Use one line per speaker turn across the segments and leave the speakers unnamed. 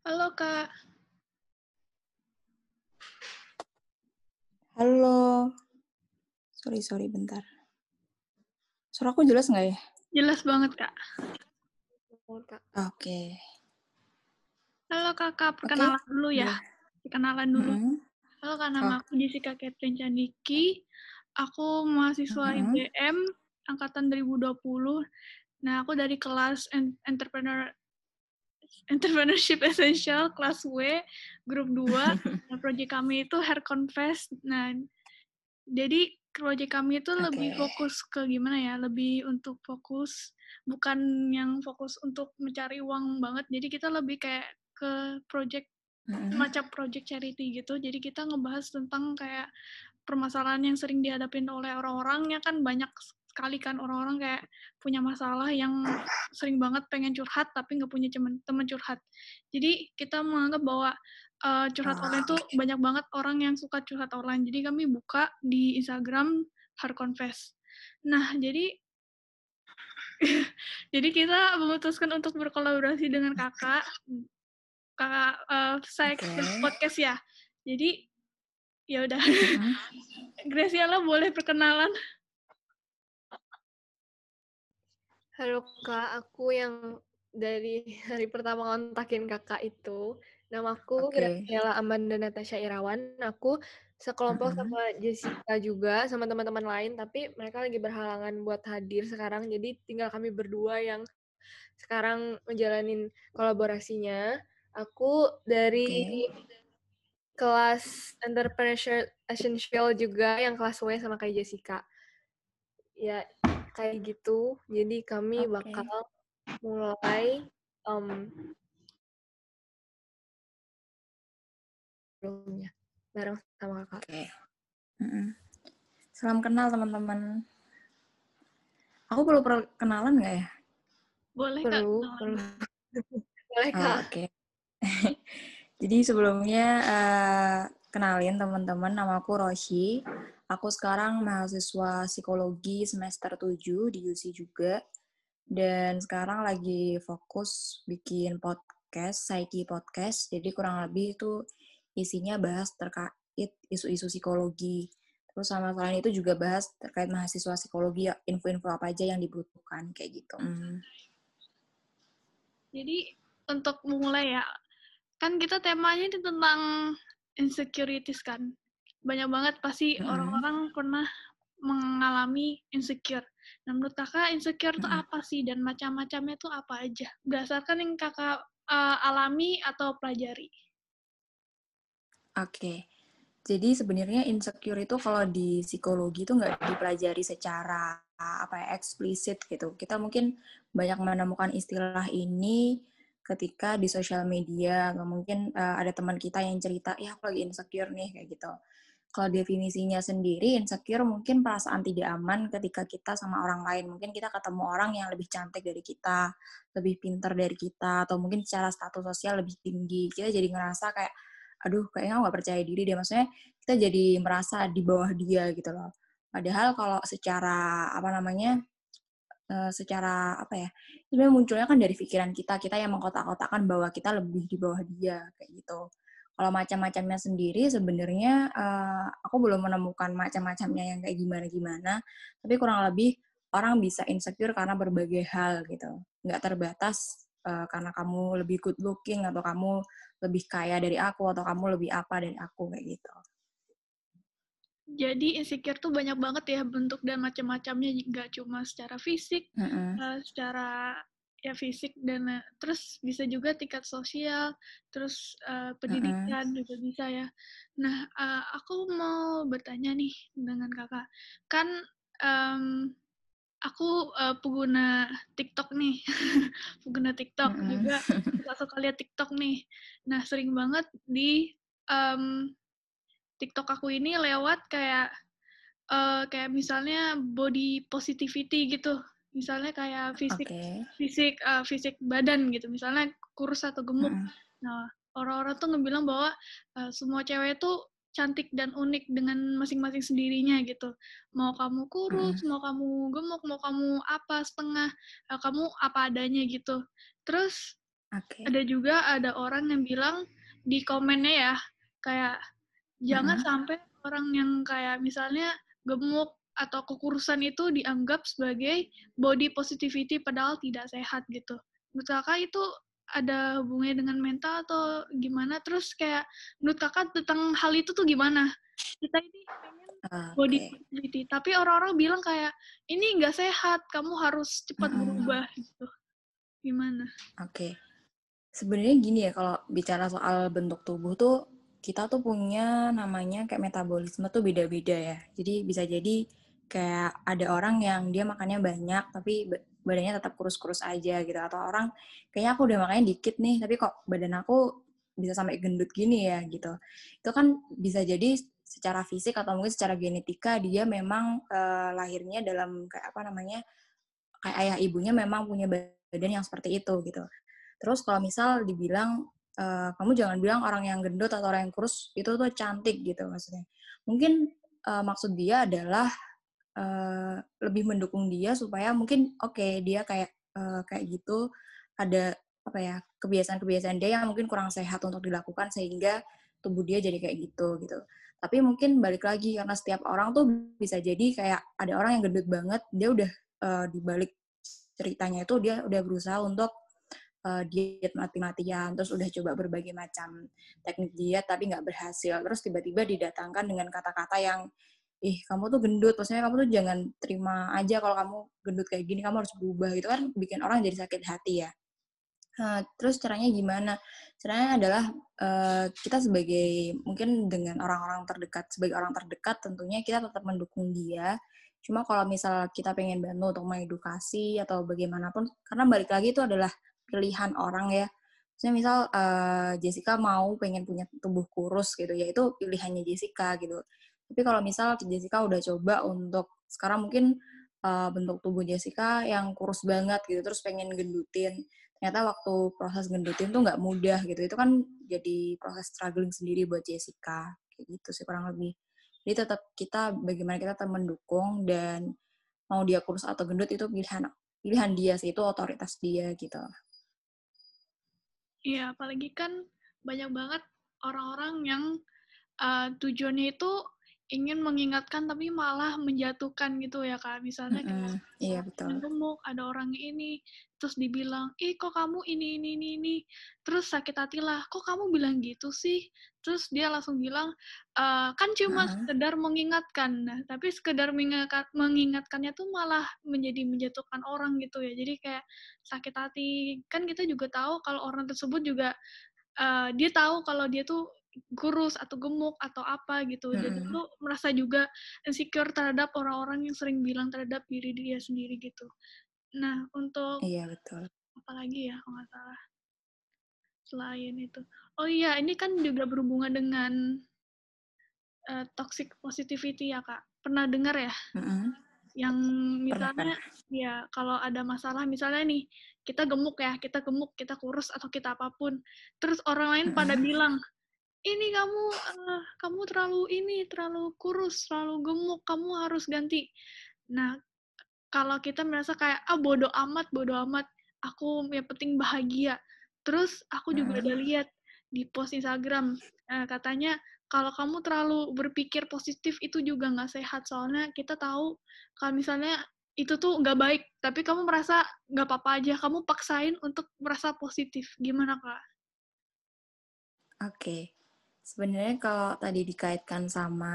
Halo Kak.
Halo. Sorry, sorry, bentar. Suaraku jelas nggak ya?
Jelas banget Kak.
Oke.
Halo Kakak, perkenalan dulu ya.
Boleh.
Perkenalan dulu.
Mm-mm.
Halo Kak, nama
Oh.
aku Jessica Catherine Candiki. Aku mahasiswa
Mhm.
IBM angkatan 2020. Nah, aku dari kelas en- entrepreneur Entrepreneurship Essential kelas W, grup 2. Nah, proyek kami itu Hair Confess. Nah, jadi proyek kami itu lebih
Oke.
fokus ke gimana ya? Lebih untuk fokus bukan yang fokus untuk mencari uang banget. Jadi kita lebih kayak ke proyek
Mm-mm.
semacam project charity gitu. Jadi kita ngebahas tentang kayak permasalahan yang sering dihadapin oleh orang-orang ya kan banyak sekali kan orang-orang kayak punya masalah yang sering banget pengen curhat tapi nggak punya teman teman curhat. Jadi kita menganggap bahwa eh, curhat
Ah,
online tuh banyak banget orang yang suka curhat online. Jadi kami buka di Instagram Hard Confess. Nah, jadi jadi kita memutuskan untuk berkolaborasi dengan kakak kakak eh, saya
Oke.
podcast ya. Jadi ya udah. Graciela boleh perkenalan.
Halo Kak, aku yang dari hari pertama kontakin kakak itu. Namaku. Graciela Amanda Natasha Irawan. Aku sekelompok
Mm-mm.
sama Jessica juga, sama teman-teman lain, tapi mereka lagi berhalangan buat hadir sekarang. Jadi tinggal kami berdua yang sekarang menjalanin kolaborasinya. Aku dari kelas Entrepreneurship Essential juga, yang kelas W sama kayak Jessica. Ya, kayak gitu. Jadi kami
Oke.
bakal mulai em sebelumnya bareng sama kakak.
Oke. Mm-mm. Salam kenal teman-teman. Aku perlu perkenalan nggak ya?
Boleh Kak.
Perlu. Boleh
Oh,
kak.
Oke. Jadi sebelumnya eh, kenalin teman-teman, nama aku Roshi. Aku sekarang mahasiswa psikologi semester 7 di UC juga. Dan sekarang lagi fokus bikin podcast, Psyche Podcast. Jadi kurang lebih itu isinya bahas terkait isu-isu psikologi. Terus sama selain itu juga bahas terkait mahasiswa psikologi, ya, info-info apa aja yang dibutuhkan, kayak gitu. Hmm.
Jadi untuk memulai ya, kan kita temanya ini tentang insecurities kan. Banyak banget pasti
Mm-mm.
orang-orang pernah mengalami insecure. Nah, menurut kakak insecure itu
Mm-mm.
apa sih dan macam-macamnya itu apa aja? Berdasarkan yang kakak uh, alami atau pelajari.
Oke. Jadi sebenarnya insecure itu kalau di psikologi itu nggak dipelajari secara apa ya eksplisit gitu. Kita mungkin banyak menemukan istilah ini ketika di sosial media. Nggak Mungkin eh, ada teman kita yang cerita, ya aku lagi insecure nih kayak gitu. Kalau definisinya sendiri, insecure mungkin perasaan tidak aman ketika kita sama orang lain. Mungkin kita ketemu orang yang lebih cantik dari kita, lebih pintar dari kita, atau mungkin secara status sosial lebih tinggi. Kita jadi ngerasa kayak, aduh kayaknya nggak percaya diri deh. Maksudnya kita jadi merasa di bawah dia gitu loh. Padahal kalau secara apa namanya, eh, secara apa ya, sebenarnya munculnya kan dari pikiran kita, kita yang mengkotak-kotakan bahwa kita lebih di bawah dia kayak gitu. Kalau macam-macamnya sendiri sebenarnya eh, aku belum menemukan macam-macamnya yang kayak gimana-gimana, tapi kurang lebih orang bisa insecure karena berbagai hal gitu. Nggak terbatas eh, karena kamu lebih good looking atau kamu lebih kaya dari aku atau kamu lebih apa dari aku kayak gitu.
Jadi insecure tuh banyak banget ya bentuk dan macam-macamnya, nggak cuma secara fisik,
Mm-mm.
eh, secara ya fisik dan eh, terus bisa juga tingkat sosial, terus eh, pendidikan juga bisa ya. Nah, eh, aku mau bertanya nih dengan kakak, kan em, aku eh, pengguna TikTok nih, pengguna TikTok
Mm-mm.
juga suka-suka lihat TikTok nih. Nah, sering banget di em, TikTok aku ini lewat kayak eh, kayak misalnya body positivity gitu. Misalnya kayak fisik
Oke.
fisik eh, fisik badan gitu. Misalnya kurus atau gemuk.
Mm-mm.
Nah, orang-orang tuh ngebilang bahwa eh, semua cewek tuh cantik dan unik dengan masing-masing sendirinya gitu. Mau kamu kurus, mau kamu gemuk, mau kamu apa setengah, eh, kamu apa adanya gitu. Terus
Okay.
Ada juga ada orang yang bilang di komennya ya kayak jangan uh -huh. sampai orang yang kayak misalnya gemuk atau kekurusan itu dianggap sebagai body positivity padahal tidak sehat gitu. Menurut kakak itu ada hubungannya dengan mental atau gimana? Terus kayak menurut kakak tentang hal itu tuh gimana? Kita ini pengen okay. body positivity, tapi orang-orang bilang kayak ini nggak sehat, kamu harus cepat -uh. berubah gitu. Gimana?
Oke. Okay sebenarnya gini ya kalau bicara soal bentuk tubuh tuh kita tuh punya namanya kayak metabolisme tuh beda-beda ya. Jadi bisa jadi kayak ada orang yang dia makannya banyak tapi badannya tetap kurus-kurus aja gitu atau orang kayaknya aku udah makannya dikit nih tapi kok badan aku bisa sampai gendut gini ya gitu. Itu kan bisa jadi secara fisik atau mungkin secara genetika dia memang uh, lahirnya dalam kayak apa namanya kayak ayah ibunya memang punya badan yang seperti itu gitu. Terus kalau misal dibilang uh, kamu jangan bilang orang yang gendut atau orang yang kurus itu tuh cantik gitu maksudnya. Mungkin uh, maksud dia adalah uh, lebih mendukung dia supaya mungkin oke okay, dia kayak uh, kayak gitu ada apa ya kebiasaan-kebiasaan dia yang mungkin kurang sehat untuk dilakukan sehingga tubuh dia jadi kayak gitu gitu. Tapi mungkin balik lagi karena setiap orang tuh bisa jadi kayak ada orang yang gendut banget dia udah uh, di balik ceritanya itu dia udah berusaha untuk uh, diet mati-matian, terus udah coba berbagai macam teknik diet tapi nggak berhasil, terus tiba-tiba didatangkan dengan kata-kata yang ih kamu tuh gendut, maksudnya kamu tuh jangan terima aja kalau kamu gendut kayak gini, kamu harus berubah gitu kan bikin orang jadi sakit hati ya. Uh, terus caranya gimana? Caranya adalah uh, kita sebagai mungkin dengan orang-orang terdekat, sebagai orang terdekat tentunya kita tetap mendukung dia. Cuma kalau misal kita pengen bantu untuk mengedukasi atau bagaimanapun, karena balik lagi itu adalah pilihan orang ya. Misalnya misal uh, Jessica mau pengen punya tubuh kurus gitu, ya itu pilihannya Jessica gitu. Tapi kalau misal Jessica udah coba untuk sekarang mungkin uh, bentuk tubuh Jessica yang kurus banget gitu, terus pengen gendutin. Ternyata waktu proses gendutin tuh nggak mudah gitu. Itu kan jadi proses struggling sendiri buat Jessica. Kayak gitu sih kurang lebih. Jadi tetap kita bagaimana kita tetap mendukung dan mau dia kurus atau gendut itu pilihan pilihan dia sih itu otoritas dia gitu.
Iya, apalagi kan banyak banget orang-orang yang uh, tujuannya itu ingin mengingatkan tapi malah menjatuhkan gitu ya kak. Misalnya mm -hmm.
iya betul.
gemuk ada orang ini terus dibilang ih kok kamu ini ini ini ini? Terus sakit hati lah kok kamu bilang gitu sih? Terus dia langsung bilang e, kan cuma uh -huh. sekedar mengingatkan. Nah tapi sekedar mengingat mengingatkannya tuh malah menjadi menjatuhkan orang gitu ya. Jadi kayak sakit hati. Kan kita juga tahu kalau orang tersebut juga uh, dia tahu kalau dia tuh kurus atau gemuk atau apa gitu. Hmm. Jadi tuh merasa juga insecure terhadap orang-orang yang sering bilang terhadap diri dia sendiri gitu. Nah, untuk
Iya, betul.
Apalagi ya, kalau nggak salah. Selain itu. Oh iya, ini kan juga berhubungan dengan uh, toxic positivity ya, Kak. Pernah dengar ya? Mm -hmm. Yang misalnya pernah, ya kalau ada masalah misalnya nih, kita gemuk ya, kita gemuk, kita kurus atau kita apa pun. Terus orang lain mm -hmm. pada bilang, ini kamu uh, kamu terlalu ini terlalu kurus terlalu gemuk kamu harus ganti. Nah kalau kita merasa kayak ah bodoh amat bodoh amat aku yang penting bahagia. Terus aku juga udah lihat di post Instagram uh, katanya kalau kamu terlalu berpikir positif itu juga nggak sehat. Soalnya kita tahu kalau misalnya itu tuh nggak baik tapi kamu merasa nggak apa-apa aja kamu paksain untuk merasa positif. Gimana kak?
Oke, okay. Sebenarnya kalau tadi dikaitkan sama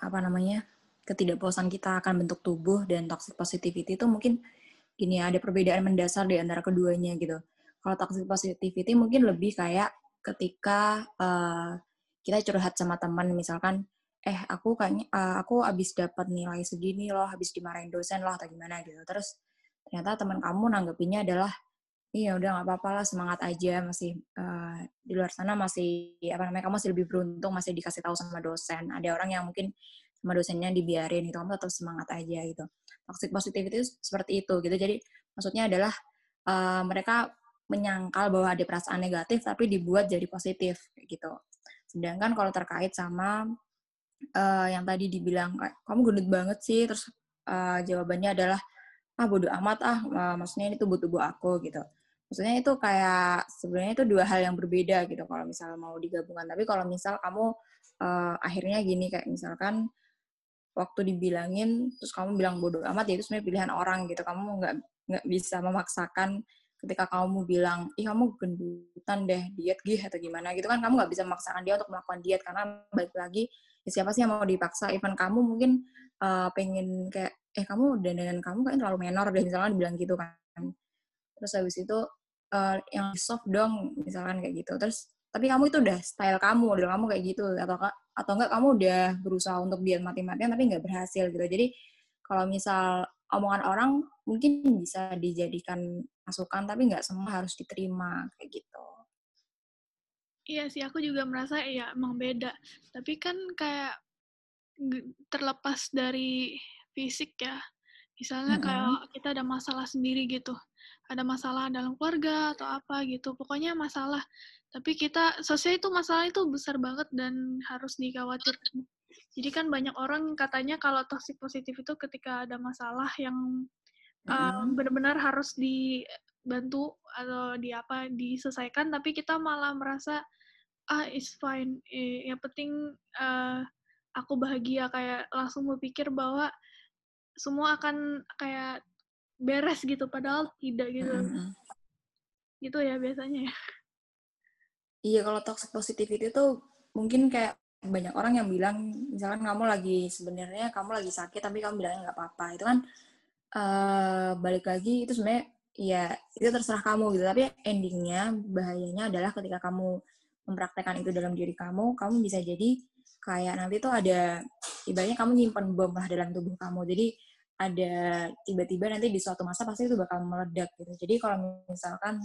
apa namanya ketidakpuasan kita akan bentuk tubuh dan toxic positivity itu mungkin gini ada perbedaan mendasar di antara keduanya gitu. Kalau toxic positivity mungkin lebih kayak ketika uh, kita curhat sama teman misalkan eh aku kayaknya uh, aku habis dapat nilai segini loh, habis dimarahin dosen loh atau gimana gitu. Terus ternyata teman kamu nanggepinnya adalah iya udah nggak apa-apa lah semangat aja masih uh, di luar sana masih apa namanya kamu masih lebih beruntung masih dikasih tahu sama dosen. Ada orang yang mungkin sama dosennya dibiarin itu kamu tetap semangat aja gitu. Toxic positivity itu seperti itu gitu. Jadi maksudnya adalah uh, mereka menyangkal bahwa ada perasaan negatif tapi dibuat jadi positif gitu. Sedangkan kalau terkait sama uh, yang tadi dibilang kamu gendut banget sih terus uh, jawabannya adalah ah bodo amat ah maksudnya ini tubuh tubuh aku gitu maksudnya itu kayak sebenarnya itu dua hal yang berbeda gitu kalau misal mau digabungkan. Tapi kalau misal kamu uh, akhirnya gini kayak misalkan waktu dibilangin terus kamu bilang bodoh amat ya itu sebenarnya pilihan orang gitu. Kamu nggak nggak bisa memaksakan ketika kamu bilang ih kamu gendutan deh diet gih atau gimana gitu kan. Kamu nggak bisa memaksakan dia untuk melakukan diet karena balik lagi ya siapa sih yang mau dipaksa? Even kamu mungkin uh, pengen kayak eh kamu dandanan kamu kan terlalu menor deh misalnya dibilang gitu kan. Terus habis itu uh, yang soft dong misalkan kayak gitu. Terus tapi kamu itu udah style kamu udah kamu kayak gitu. Atau atau enggak kamu udah berusaha untuk diet mati-matian tapi nggak berhasil gitu. Jadi kalau misal omongan orang mungkin bisa dijadikan masukan tapi nggak semua harus diterima kayak gitu.
Iya sih aku juga merasa ya emang beda. Tapi kan kayak terlepas dari fisik ya. Misalnya mm -hmm. kayak kita ada masalah sendiri gitu ada masalah dalam keluarga atau apa gitu. Pokoknya masalah. Tapi kita sosial itu masalah itu besar banget dan harus dikhawatirkan. Jadi kan banyak orang katanya kalau toxic positif itu ketika ada masalah yang uh, benar-benar harus dibantu atau di apa diselesaikan, tapi kita malah merasa ah it's fine, eh, yang penting uh, aku bahagia kayak langsung berpikir bahwa semua akan kayak beres gitu padahal tidak gitu. Mm-hmm. gitu ya biasanya ya.
Iya kalau toxic positivity itu mungkin kayak banyak orang yang bilang misalkan kamu lagi sebenarnya kamu lagi sakit tapi kamu bilangnya nggak apa-apa. Itu kan uh, balik lagi itu sebenarnya ya itu terserah kamu gitu. Tapi endingnya bahayanya adalah ketika kamu mempraktekkan itu dalam diri kamu kamu bisa jadi kayak nanti tuh ada ibaratnya kamu nyimpan bom lah dalam tubuh kamu. Jadi ada tiba-tiba nanti di suatu masa pasti itu bakal meledak gitu. Jadi kalau misalkan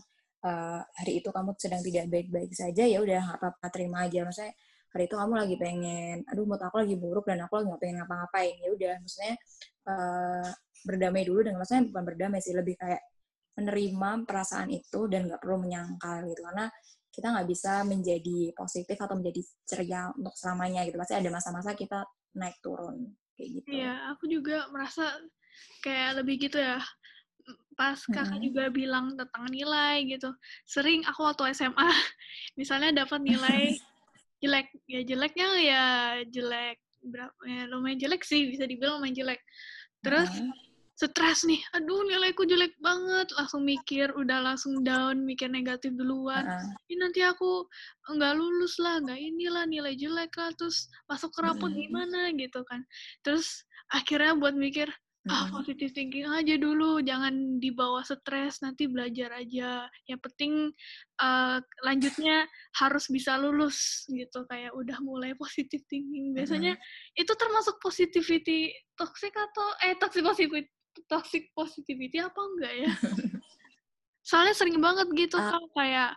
uh, hari itu kamu sedang tidak baik-baik saja ya udah nggak apa-apa terima aja. Maksudnya hari itu kamu lagi pengen, aduh mood aku lagi buruk dan aku lagi nggak pengen ngapa-ngapain ya udah. Maksudnya uh, berdamai dulu dengan maksudnya bukan berdamai sih lebih kayak menerima perasaan itu dan nggak perlu menyangkal gitu karena kita nggak bisa menjadi positif atau menjadi ceria untuk selamanya gitu pasti ada masa-masa kita naik turun kayak gitu.
Iya, aku juga merasa kayak lebih gitu ya. Pas kakak hmm. juga bilang tentang nilai gitu. Sering aku waktu SMA misalnya dapat nilai jelek, ya jeleknya ya jelek berapa ya lumayan jelek sih bisa dibilang lumayan jelek. Terus hmm stres nih, aduh nilaiku jelek banget, langsung mikir, udah langsung down, mikir negatif duluan. Uh. Ini nanti aku nggak lulus lah, nggak inilah nilai jelek lah, terus masuk ke rapot gimana gitu kan. Terus akhirnya buat mikir, ah oh, positive thinking aja dulu jangan dibawa stres nanti belajar aja yang penting uh, lanjutnya harus bisa lulus gitu kayak udah mulai positive thinking biasanya uh-huh. itu termasuk positivity toxic atau eh toxic positivity toxic positivity apa enggak ya? Soalnya sering banget gitu uh, kan kayak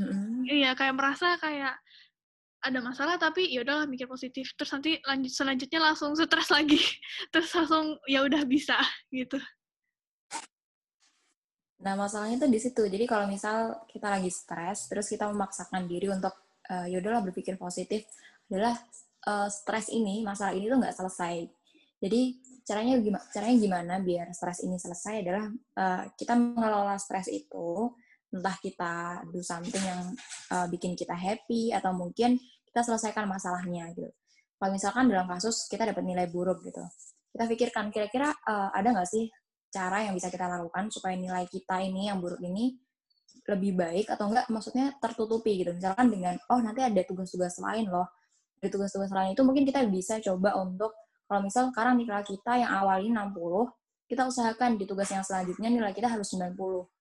mm-hmm. iya kayak merasa kayak ada masalah tapi ya udahlah mikir positif terus nanti lanjut selanjutnya langsung stres lagi terus langsung ya udah bisa gitu.
Nah masalahnya tuh di situ. Jadi kalau misal kita lagi stres terus kita memaksakan diri untuk uh, ya udahlah berpikir positif adalah uh, stres ini masalah ini tuh nggak selesai. Jadi caranya gimana caranya gimana biar stres ini selesai adalah uh, kita mengelola stres itu entah kita do something yang uh, bikin kita happy atau mungkin kita selesaikan masalahnya gitu. Kalau misalkan dalam kasus kita dapat nilai buruk gitu, kita pikirkan kira-kira uh, ada nggak sih cara yang bisa kita lakukan supaya nilai kita ini yang buruk ini lebih baik atau enggak maksudnya tertutupi gitu. Misalkan dengan oh nanti ada tugas-tugas lain loh. Dari tugas-tugas lain itu mungkin kita bisa coba untuk kalau misal sekarang nilai kita yang awalnya 60, kita usahakan di tugas yang selanjutnya nilai kita harus 90.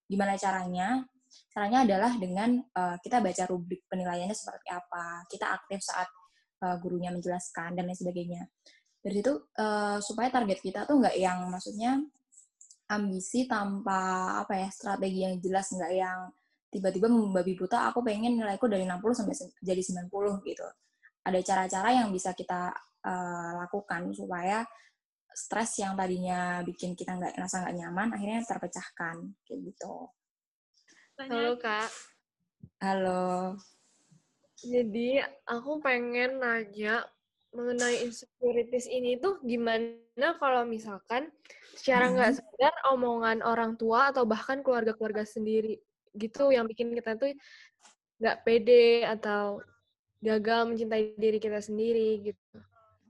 Gimana caranya? Caranya adalah dengan uh, kita baca rubrik penilaiannya seperti apa, kita aktif saat uh, gurunya menjelaskan dan lain sebagainya. Dari situ uh, supaya target kita tuh nggak yang maksudnya ambisi tanpa apa ya strategi yang jelas nggak yang tiba-tiba membabi buta aku pengen nilaiku dari 60 sampai jadi 90 gitu. Ada cara-cara yang bisa kita uh, lakukan supaya stres yang tadinya bikin kita nggak rasa nggak nyaman akhirnya terpecahkan kayak gitu.
Halo kak.
Halo.
Jadi aku pengen nanya mengenai insecurities ini tuh gimana kalau misalkan secara nggak hmm. sadar omongan orang tua atau bahkan keluarga-keluarga sendiri gitu yang bikin kita tuh nggak pede atau gagal mencintai diri kita sendiri gitu.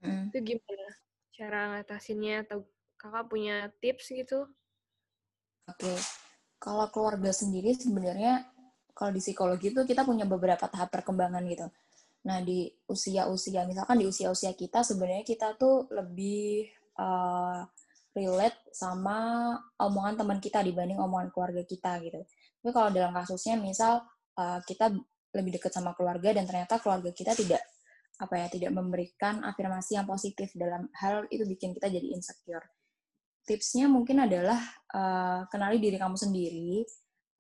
Mm. Itu gimana cara ngatasinnya atau kakak punya tips gitu?
Oke, okay. kalau keluarga sendiri sebenarnya kalau di psikologi itu kita punya beberapa tahap perkembangan gitu. Nah di usia-usia misalkan di usia-usia kita sebenarnya kita tuh lebih uh, relate sama omongan teman kita dibanding omongan keluarga kita gitu. Tapi kalau dalam kasusnya misal uh, kita lebih dekat sama keluarga dan ternyata keluarga kita tidak apa ya tidak memberikan afirmasi yang positif dalam hal itu bikin kita jadi insecure. Tipsnya mungkin adalah uh, kenali diri kamu sendiri.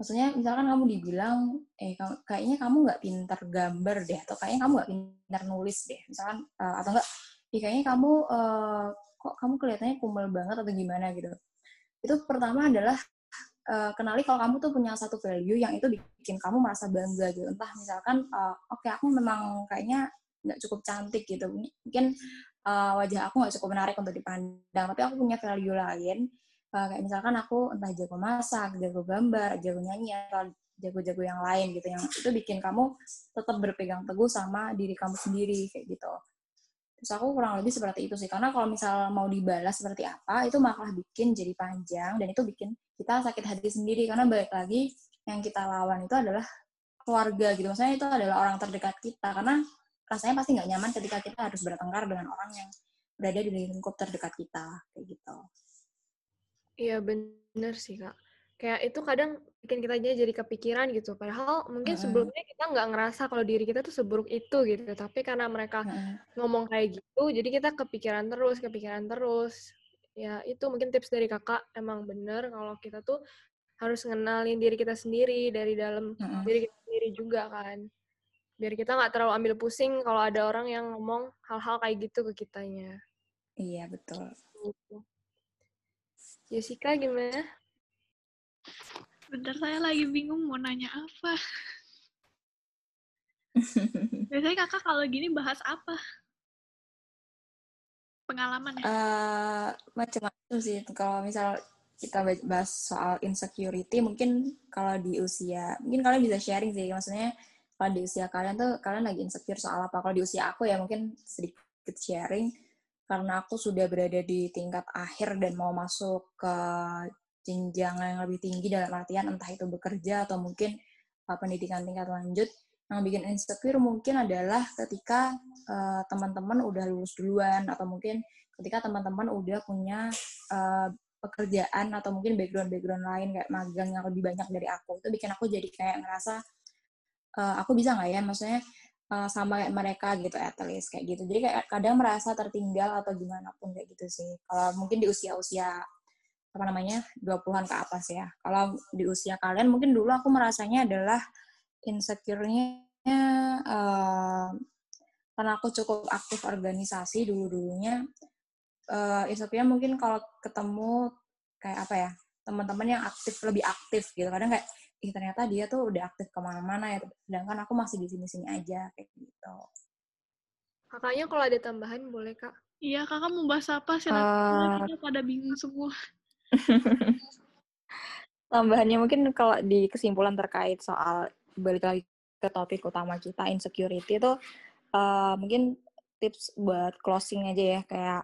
Maksudnya misalkan kamu dibilang, eh kayaknya kamu nggak pintar gambar deh, atau kayaknya kamu nggak pintar nulis deh, misalkan uh, atau enggak, kayaknya kamu uh, kok kamu kelihatannya kumel banget atau gimana gitu itu pertama adalah uh, kenali kalau kamu tuh punya satu value yang itu bikin kamu merasa bangga gitu entah misalkan uh, oke okay, aku memang kayaknya nggak cukup cantik gitu mungkin uh, wajah aku nggak cukup menarik untuk dipandang tapi aku punya value lain uh, kayak misalkan aku entah jago masak jago gambar jago nyanyi atau jago-jago yang lain gitu yang itu bikin kamu tetap berpegang teguh sama diri kamu sendiri kayak gitu Terus aku kurang lebih seperti itu sih. Karena kalau misal mau dibalas seperti apa, itu malah bikin jadi panjang dan itu bikin kita sakit hati sendiri. Karena balik lagi yang kita lawan itu adalah keluarga gitu. Maksudnya itu adalah orang terdekat kita. Karena rasanya pasti nggak nyaman ketika kita harus bertengkar dengan orang yang berada di lingkup terdekat kita. Kayak gitu.
Iya bener sih kak. Kayak itu kadang bikin kita jadi kepikiran gitu. Padahal mungkin sebelumnya kita nggak ngerasa kalau diri kita tuh seburuk itu gitu. Tapi karena mereka ngomong kayak gitu jadi kita kepikiran terus kepikiran terus. Ya itu mungkin tips dari kakak. Emang bener kalau kita tuh harus ngenalin diri kita sendiri dari dalam uh diri kita sendiri juga kan biar kita nggak terlalu ambil pusing kalau ada orang yang ngomong hal-hal kayak gitu ke kitanya
iya betul gitu.
Jessica gimana
Bentar saya lagi bingung mau nanya apa. Biasanya kakak kalau gini bahas apa? Pengalaman ya?
Uh, Macam-macam sih. Kalau misal kita bahas soal insecurity, mungkin kalau di usia, mungkin kalian bisa sharing sih. Maksudnya kalau di usia kalian tuh, kalian lagi insecure soal apa? Kalau di usia aku ya mungkin sedikit sharing. Karena aku sudah berada di tingkat akhir dan mau masuk ke jenjang yang lebih tinggi dalam artian entah itu bekerja atau mungkin uh, pendidikan tingkat lanjut yang bikin insecure mungkin adalah ketika uh, teman-teman udah lulus duluan atau mungkin ketika teman-teman udah punya uh, pekerjaan atau mungkin background-background lain kayak magang yang lebih banyak dari aku itu bikin aku jadi kayak ngerasa uh, aku bisa nggak ya? Maksudnya uh, sama kayak mereka gitu at least kayak gitu. Jadi kayak kadang merasa tertinggal atau gimana pun kayak gitu sih. Kalau mungkin di usia-usia apa namanya 20-an ke atas ya. Kalau di usia kalian mungkin dulu aku merasanya adalah insecure-nya uh, karena aku cukup aktif organisasi dulu-dulunya. Uh, insecure mungkin kalau ketemu kayak apa ya teman-teman yang aktif lebih aktif gitu. Kadang kayak ih ternyata dia tuh udah aktif ke mana-mana ya sedangkan aku masih di sini-sini aja kayak gitu.
Kakaknya kalau ada tambahan boleh kak?
Iya kakak mau bahas apa? Sih uh, kita pada bingung semua.
Tambahannya mungkin kalau di kesimpulan terkait soal balik lagi ke topik utama kita insecurity itu uh, mungkin tips buat closing aja ya kayak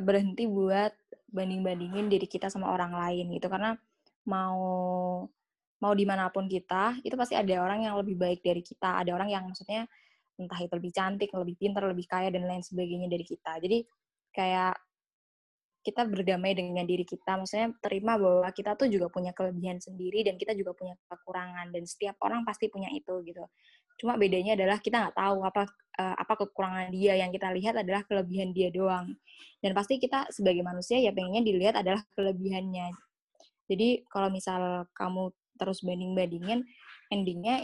berhenti buat banding-bandingin diri kita sama orang lain gitu. Karena mau mau di mana pun kita itu pasti ada orang yang lebih baik dari kita ada orang yang maksudnya entah itu lebih cantik lebih pintar lebih kaya dan lain sebagainya dari kita jadi kayak kita berdamai dengan diri kita, maksudnya terima bahwa kita tuh juga punya kelebihan sendiri dan kita juga punya kekurangan dan setiap orang pasti punya itu gitu. Cuma bedanya adalah kita nggak tahu apa uh, apa kekurangan dia, yang kita lihat adalah kelebihan dia doang. Dan pasti kita sebagai manusia ya pengennya dilihat adalah kelebihannya. Jadi kalau misal kamu terus banding-bandingin, endingnya